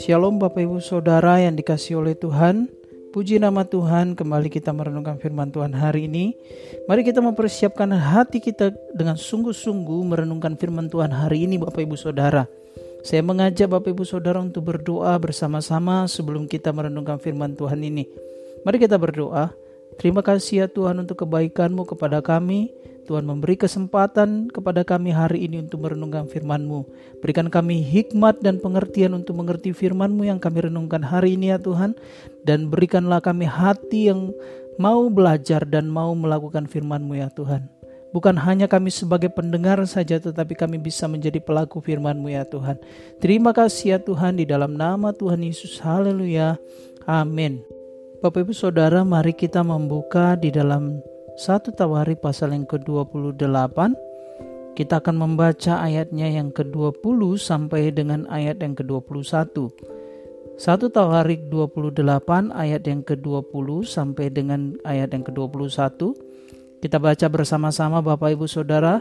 Shalom Bapak Ibu Saudara yang dikasih oleh Tuhan. Puji nama Tuhan kembali kita merenungkan firman Tuhan hari ini. Mari kita mempersiapkan hati kita dengan sungguh-sungguh merenungkan firman Tuhan hari ini Bapak Ibu Saudara. Saya mengajak Bapak Ibu Saudara untuk berdoa bersama-sama sebelum kita merenungkan firman Tuhan ini. Mari kita berdoa. Terima kasih ya Tuhan untuk kebaikan-Mu kepada kami Tuhan memberi kesempatan kepada kami hari ini untuk merenungkan firman-Mu. Berikan kami hikmat dan pengertian untuk mengerti firman-Mu yang kami renungkan hari ini ya Tuhan. Dan berikanlah kami hati yang mau belajar dan mau melakukan firman-Mu ya Tuhan. Bukan hanya kami sebagai pendengar saja tetapi kami bisa menjadi pelaku firman-Mu ya Tuhan. Terima kasih ya Tuhan di dalam nama Tuhan Yesus. Haleluya. Amin. Bapak Ibu Saudara, mari kita membuka di dalam 1 Tawarik pasal yang ke-28 kita akan membaca ayatnya yang ke-20 sampai dengan ayat yang ke-21. 1 Tawarik 28 ayat yang ke-20 sampai dengan ayat yang ke-21. Kita baca bersama-sama Bapak Ibu Saudara.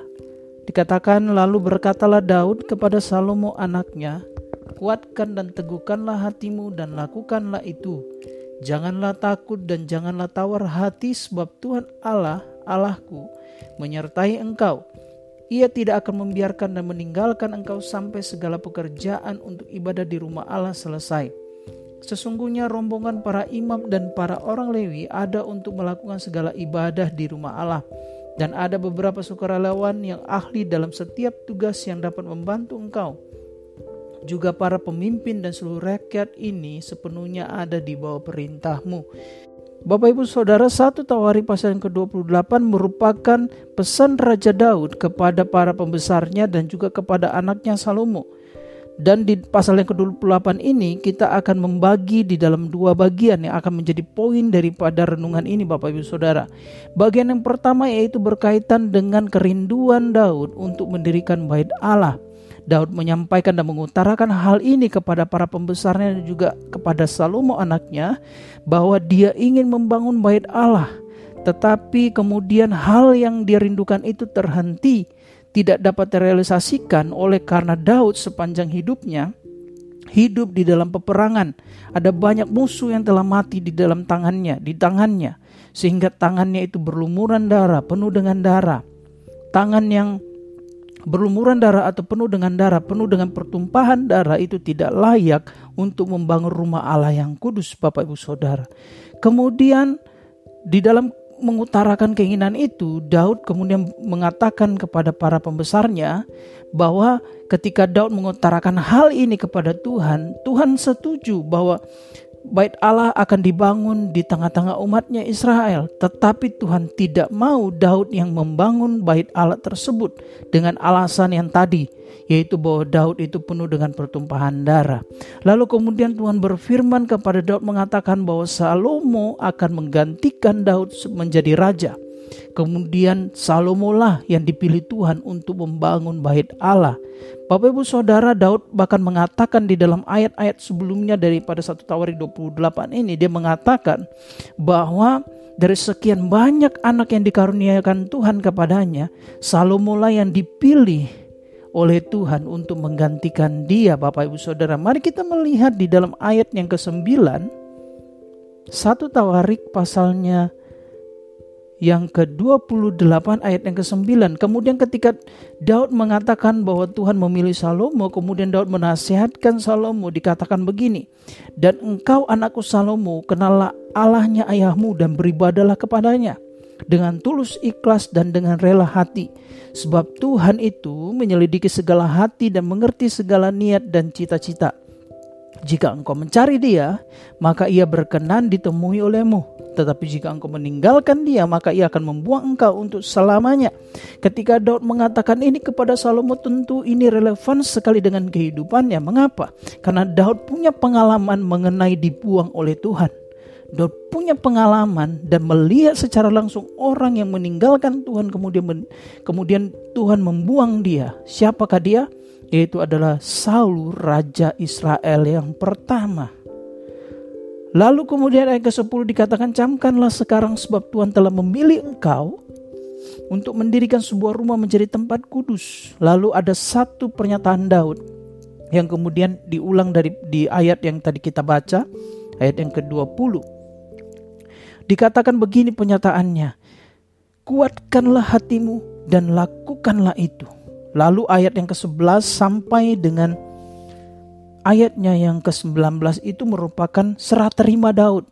Dikatakan lalu berkatalah Daud kepada Salomo anaknya, kuatkan dan teguhkanlah hatimu dan lakukanlah itu Janganlah takut dan janganlah tawar hati sebab Tuhan Allah, Allahku, menyertai engkau. Ia tidak akan membiarkan dan meninggalkan engkau sampai segala pekerjaan untuk ibadah di rumah Allah selesai. Sesungguhnya rombongan para imam dan para orang Lewi ada untuk melakukan segala ibadah di rumah Allah. Dan ada beberapa sukarelawan yang ahli dalam setiap tugas yang dapat membantu engkau juga para pemimpin dan seluruh rakyat ini sepenuhnya ada di bawah perintahmu. Bapak Ibu Saudara, satu Tawari pasal yang ke-28 merupakan pesan Raja Daud kepada para pembesarnya dan juga kepada anaknya Salomo. Dan di pasal yang ke-28 ini kita akan membagi di dalam dua bagian yang akan menjadi poin daripada renungan ini Bapak Ibu Saudara. Bagian yang pertama yaitu berkaitan dengan kerinduan Daud untuk mendirikan bait Allah. Daud menyampaikan dan mengutarakan hal ini kepada para pembesarnya dan juga kepada Salomo anaknya bahwa dia ingin membangun bait Allah. Tetapi kemudian hal yang dia rindukan itu terhenti, tidak dapat terrealisasikan oleh karena Daud sepanjang hidupnya hidup di dalam peperangan. Ada banyak musuh yang telah mati di dalam tangannya, di tangannya, sehingga tangannya itu berlumuran darah, penuh dengan darah. Tangan yang berlumuran darah atau penuh dengan darah, penuh dengan pertumpahan darah itu tidak layak untuk membangun rumah Allah yang kudus, Bapak Ibu Saudara. Kemudian di dalam mengutarakan keinginan itu, Daud kemudian mengatakan kepada para pembesarnya bahwa ketika Daud mengutarakan hal ini kepada Tuhan, Tuhan setuju bahwa bait Allah akan dibangun di tengah-tengah umatnya Israel. Tetapi Tuhan tidak mau Daud yang membangun bait Allah tersebut dengan alasan yang tadi, yaitu bahwa Daud itu penuh dengan pertumpahan darah. Lalu kemudian Tuhan berfirman kepada Daud mengatakan bahwa Salomo akan menggantikan Daud menjadi raja. Kemudian Salomo lah yang dipilih Tuhan untuk membangun bait Allah. Bapak Ibu Saudara Daud bahkan mengatakan di dalam ayat-ayat sebelumnya daripada satu Tawari 28 ini dia mengatakan bahwa dari sekian banyak anak yang dikaruniakan Tuhan kepadanya, Salomo lah yang dipilih oleh Tuhan untuk menggantikan dia Bapak Ibu Saudara. Mari kita melihat di dalam ayat yang ke-9 satu Tawarik pasalnya yang ke-28 ayat yang ke-9. Kemudian ketika Daud mengatakan bahwa Tuhan memilih Salomo, kemudian Daud menasihatkan Salomo dikatakan begini, "Dan engkau anakku Salomo, kenallah Allahnya ayahmu dan beribadalah kepadanya." dengan tulus ikhlas dan dengan rela hati. Sebab Tuhan itu menyelidiki segala hati dan mengerti segala niat dan cita-cita. Jika engkau mencari dia, maka ia berkenan ditemui olehmu. Tetapi jika engkau meninggalkan dia, maka ia akan membuang engkau untuk selamanya. Ketika Daud mengatakan ini kepada Salomo, tentu ini relevan sekali dengan kehidupannya. Mengapa? Karena Daud punya pengalaman mengenai dibuang oleh Tuhan. Daud punya pengalaman dan melihat secara langsung orang yang meninggalkan Tuhan kemudian kemudian Tuhan membuang dia. Siapakah dia? Yaitu adalah Saul raja Israel yang pertama. Lalu kemudian ayat ke-10 dikatakan camkanlah sekarang sebab Tuhan telah memilih engkau untuk mendirikan sebuah rumah menjadi tempat kudus. Lalu ada satu pernyataan Daud yang kemudian diulang dari di ayat yang tadi kita baca, ayat yang ke-20. Dikatakan begini penyataannya, kuatkanlah hatimu dan lakukanlah itu. Lalu ayat yang ke-11 sampai dengan ayatnya yang ke-19 itu merupakan serah terima Daud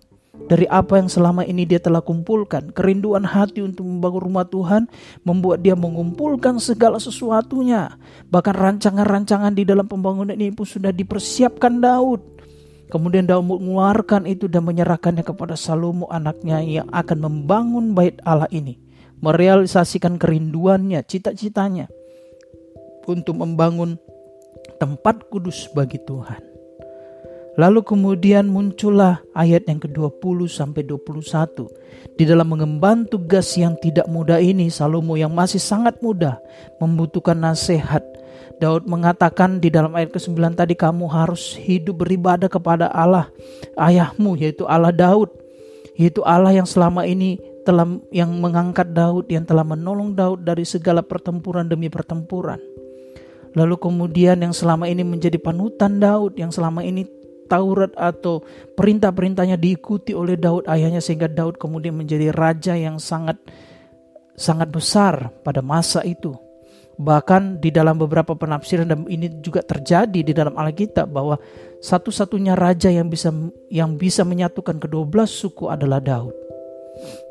dari apa yang selama ini dia telah kumpulkan. Kerinduan hati untuk membangun rumah Tuhan membuat dia mengumpulkan segala sesuatunya. Bahkan rancangan-rancangan di dalam pembangunan ini pun sudah dipersiapkan Daud. Kemudian Daud mengeluarkan itu dan menyerahkannya kepada Salomo anaknya yang akan membangun bait Allah ini. Merealisasikan kerinduannya, cita-citanya untuk membangun tempat kudus bagi Tuhan. Lalu kemudian muncullah ayat yang ke-20 sampai 21. Di dalam mengemban tugas yang tidak mudah ini, Salomo yang masih sangat muda membutuhkan nasihat. Daud mengatakan di dalam ayat ke-9 tadi kamu harus hidup beribadah kepada Allah ayahmu yaitu Allah Daud. Yaitu Allah yang selama ini telah yang mengangkat Daud yang telah menolong Daud dari segala pertempuran demi pertempuran. Lalu kemudian yang selama ini menjadi panutan Daud, yang selama ini Taurat atau perintah-perintahnya diikuti oleh Daud ayahnya sehingga Daud kemudian menjadi raja yang sangat sangat besar pada masa itu. Bahkan di dalam beberapa penafsiran dan ini juga terjadi di dalam Alkitab bahwa satu-satunya raja yang bisa yang bisa menyatukan kedua belas suku adalah Daud.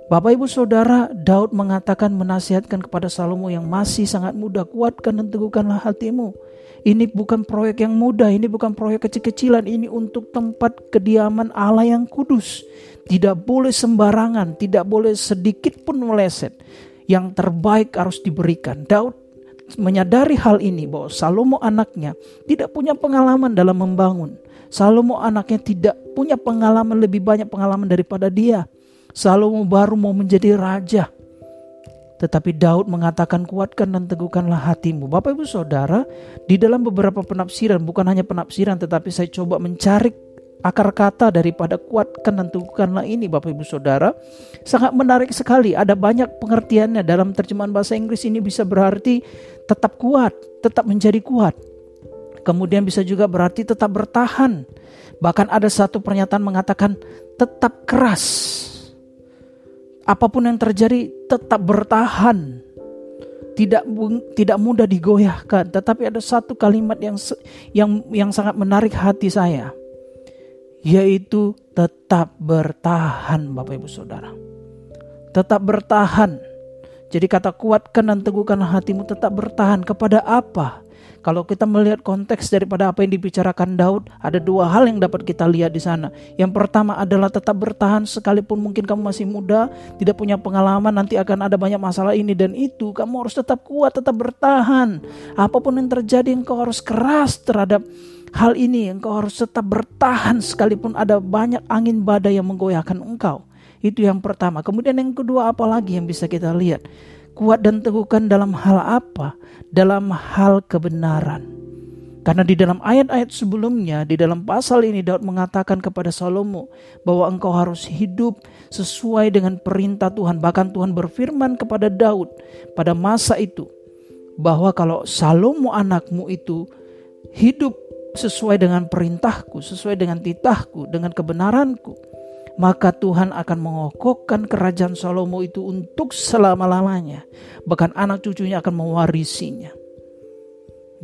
Bapak Ibu Saudara, Daud mengatakan menasihatkan kepada Salomo yang masih sangat muda, kuatkan dan teguhkanlah hatimu. Ini bukan proyek yang mudah, ini bukan proyek kecil-kecilan, ini untuk tempat kediaman Allah yang kudus. Tidak boleh sembarangan, tidak boleh sedikit pun meleset. Yang terbaik harus diberikan. Daud menyadari hal ini bahwa Salomo anaknya tidak punya pengalaman dalam membangun. Salomo anaknya tidak punya pengalaman lebih banyak pengalaman daripada dia. Salomo baru mau menjadi raja. Tetapi Daud mengatakan kuatkan dan teguhkanlah hatimu. Bapak ibu saudara, di dalam beberapa penafsiran, bukan hanya penafsiran tetapi saya coba mencari akar kata daripada kuatkan dan teguhkanlah ini Bapak ibu saudara. Sangat menarik sekali, ada banyak pengertiannya dalam terjemahan bahasa Inggris ini bisa berarti tetap kuat, tetap menjadi kuat. Kemudian bisa juga berarti tetap bertahan. Bahkan ada satu pernyataan mengatakan tetap keras apa pun yang terjadi tetap bertahan. Tidak tidak mudah digoyahkan, tetapi ada satu kalimat yang yang yang sangat menarik hati saya. Yaitu tetap bertahan Bapak Ibu Saudara. Tetap bertahan. Jadi kata kuatkan dan teguhkan hatimu tetap bertahan kepada apa? Kalau kita melihat konteks daripada apa yang dibicarakan Daud, ada dua hal yang dapat kita lihat di sana. Yang pertama adalah tetap bertahan sekalipun mungkin kamu masih muda, tidak punya pengalaman, nanti akan ada banyak masalah ini dan itu. Kamu harus tetap kuat, tetap bertahan. Apa pun yang terjadi, engkau harus keras terhadap hal ini. Engkau harus tetap bertahan sekalipun ada banyak angin badai yang menggoyahkan engkau. Itu yang pertama. Kemudian yang kedua apa lagi yang bisa kita lihat? Kuat dan teguhkan dalam hal apa? Dalam hal kebenaran. Karena di dalam ayat-ayat sebelumnya, di dalam pasal ini Daud mengatakan kepada Salomo bahwa engkau harus hidup sesuai dengan perintah Tuhan. Bahkan Tuhan berfirman kepada Daud pada masa itu bahwa kalau Salomo anakmu itu hidup sesuai dengan perintahku, sesuai dengan titahku, dengan kebenaranku, maka Tuhan akan mengokohkan kerajaan Salomo itu untuk selama-lamanya. Bahkan anak cucunya akan mewarisinya.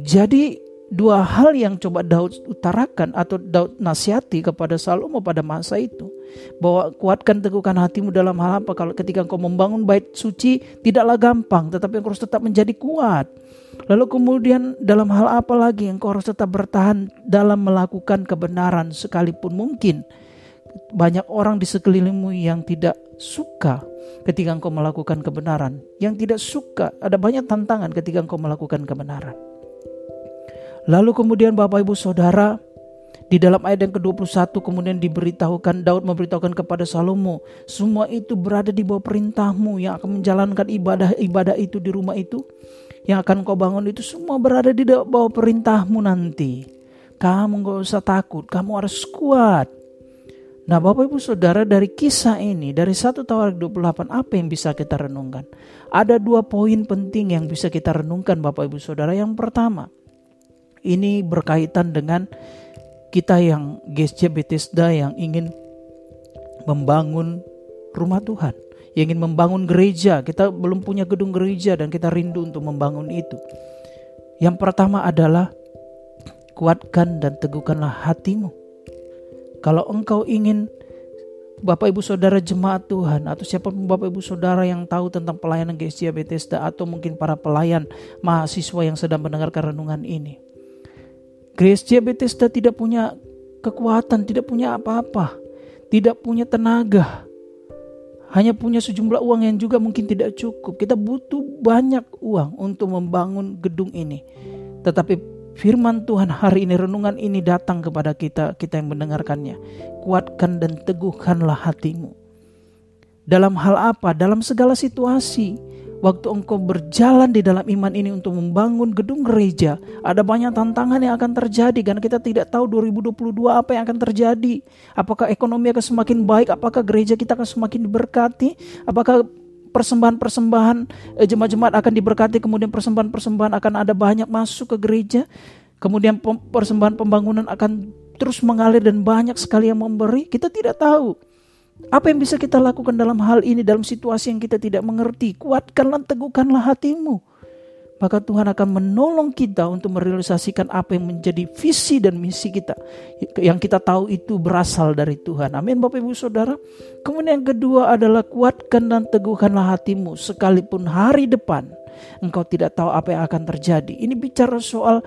Jadi dua hal yang coba Daud utarakan atau Daud nasihati kepada Salomo pada masa itu. Bahwa kuatkan teguhkan hatimu dalam hal apa kalau ketika engkau membangun bait suci tidaklah gampang tetapi engkau harus tetap menjadi kuat. Lalu kemudian dalam hal apa lagi engkau harus tetap bertahan dalam melakukan kebenaran sekalipun mungkin banyak orang di sekelilingmu yang tidak suka ketika engkau melakukan kebenaran, yang tidak suka, ada banyak tantangan ketika engkau melakukan kebenaran. Lalu kemudian Bapak Ibu Saudara, di dalam ayat yang ke-21 kemudian diberitahukan Daud memberitahukan kepada Salomo, semua itu berada di bawah perintahmu yang akan menjalankan ibadah-ibadah itu di rumah itu, yang akan kau bangun itu semua berada di bawah perintahmu nanti. Kamu gak usah takut, kamu harus kuat. Nah Bapak Ibu Saudara dari kisah ini, dari 1 Tawarik 28 apa yang bisa kita renungkan? Ada dua poin penting yang bisa kita renungkan Bapak Ibu Saudara. Yang pertama, ini berkaitan dengan kita yang GSC Bethesda yang ingin membangun rumah Tuhan. Yang ingin membangun gereja, kita belum punya gedung gereja dan kita rindu untuk membangun itu. Yang pertama adalah kuatkan dan teguhkanlah hatimu kalau engkau ingin Bapak Ibu Saudara jemaat Tuhan atau siapa pun Bapak Ibu Saudara yang tahu tentang pelayanan GSC Bethesda atau mungkin para pelayan mahasiswa yang sedang mendengarkan renungan ini. GSC Bethesda tidak punya kekuatan, tidak punya apa-apa, tidak punya tenaga, hanya punya sejumlah uang yang juga mungkin tidak cukup. Kita butuh banyak uang untuk membangun gedung ini. Tetapi Firman Tuhan hari ini, renungan ini datang kepada kita, kita yang mendengarkannya. Kuatkan dan teguhkanlah hatimu. Dalam hal apa? Dalam segala situasi. Waktu engkau berjalan di dalam iman ini untuk membangun gedung gereja, ada banyak tantangan yang akan terjadi karena kita tidak tahu 2022 apa yang akan terjadi. Apakah ekonomi akan semakin baik? Apakah gereja kita akan semakin diberkati? Apakah persembahan-persembahan eh, jemaat-jemaat akan diberkati, kemudian persembahan-persembahan akan ada banyak masuk ke gereja, kemudian persembahan pembangunan akan terus mengalir dan banyak sekali yang memberi, kita tidak tahu. Apa yang bisa kita lakukan dalam hal ini, dalam situasi yang kita tidak mengerti? Kuatkanlah, teguhkanlah hatimu maka Tuhan akan menolong kita untuk merealisasikan apa yang menjadi visi dan misi kita. Yang kita tahu itu berasal dari Tuhan. Amin Bapak Ibu Saudara. Kemudian yang kedua adalah kuatkan dan teguhkanlah hatimu sekalipun hari depan engkau tidak tahu apa yang akan terjadi. Ini bicara soal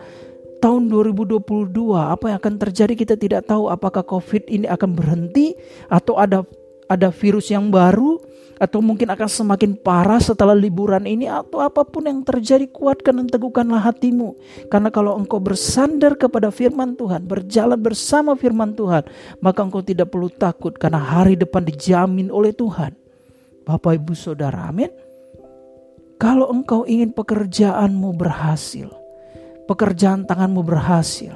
tahun 2022 apa yang akan terjadi kita tidak tahu apakah Covid ini akan berhenti atau ada ada virus yang baru atau mungkin akan semakin parah setelah liburan ini atau apa pun yang terjadi kuatkan dan teguhkanlah hatimu. Karena kalau engkau bersandar kepada firman Tuhan berjalan bersama firman Tuhan maka engkau tidak perlu takut karena hari depan dijamin oleh Tuhan. Bapak Ibu Saudara amin. Kalau engkau ingin pekerjaanmu berhasil pekerjaan tanganmu berhasil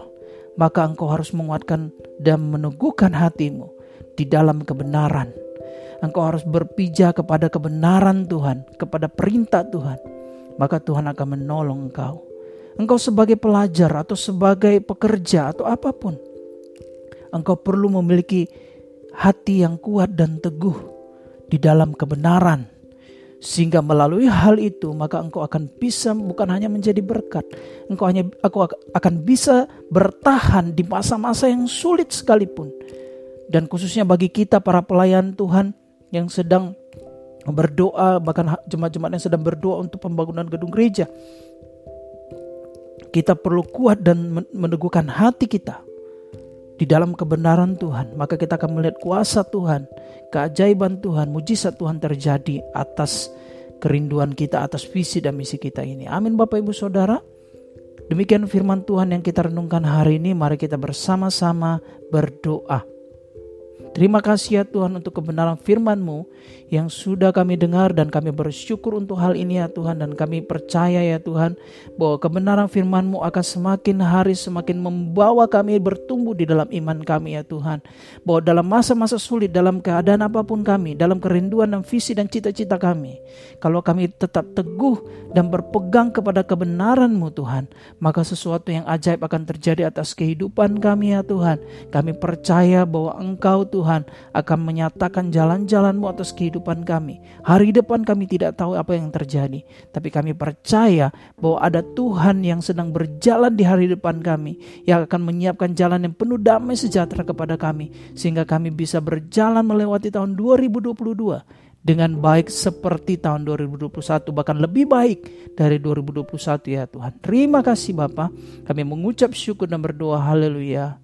maka engkau harus menguatkan dan meneguhkan hatimu di dalam kebenaran engkau harus berpijak kepada kebenaran Tuhan, kepada perintah Tuhan, maka Tuhan akan menolong engkau. Engkau sebagai pelajar atau sebagai pekerja atau apa pun, engkau perlu memiliki hati yang kuat dan teguh di dalam kebenaran. Sehingga melalui hal itu maka engkau akan bisa bukan hanya menjadi berkat, engkau hanya aku akan bisa bertahan di masa-masa yang sulit sekalipun. Dan khususnya bagi kita para pelayan Tuhan, yang sedang berdoa bahkan jemaat-jemaat yang sedang berdoa untuk pembangunan gedung gereja. Kita perlu kuat dan meneguhkan hati kita di dalam kebenaran Tuhan, maka kita akan melihat kuasa Tuhan, keajaiban Tuhan, mujizat Tuhan terjadi atas kerinduan kita, atas visi dan misi kita ini. Amin Bapak Ibu Saudara. Demikian firman Tuhan yang kita renungkan hari ini. Mari kita bersama-sama berdoa. Terima kasih ya Tuhan untuk kebenaran firman-Mu yang sudah kami dengar dan kami bersyukur untuk hal ini ya Tuhan dan kami percaya ya Tuhan bahwa kebenaran firman-Mu akan semakin hari semakin membawa kami bertumbuh di dalam iman kami ya Tuhan. Bahwa dalam masa-masa sulit, dalam keadaan apa pun kami, dalam kerinduan dan visi dan cita-cita kami, kalau kami tetap teguh dan berpegang kepada kebenaran-Mu Tuhan, maka sesuatu yang ajaib akan terjadi atas kehidupan kami ya Tuhan. Kami percaya bahwa Engkau Tuhan Tuhan akan menyatakan jalan-jalanmu atas kehidupan kami. Hari depan kami tidak tahu apa yang terjadi. Tapi kami percaya bahwa ada Tuhan yang sedang berjalan di hari depan kami. Yang akan menyiapkan jalan yang penuh damai sejahtera kepada kami. Sehingga kami bisa berjalan melewati tahun 2022 dengan baik seperti tahun 2021 bahkan lebih baik dari 2021 ya Tuhan. Terima kasih Bapak. Kami mengucap syukur dan berdoa haleluya.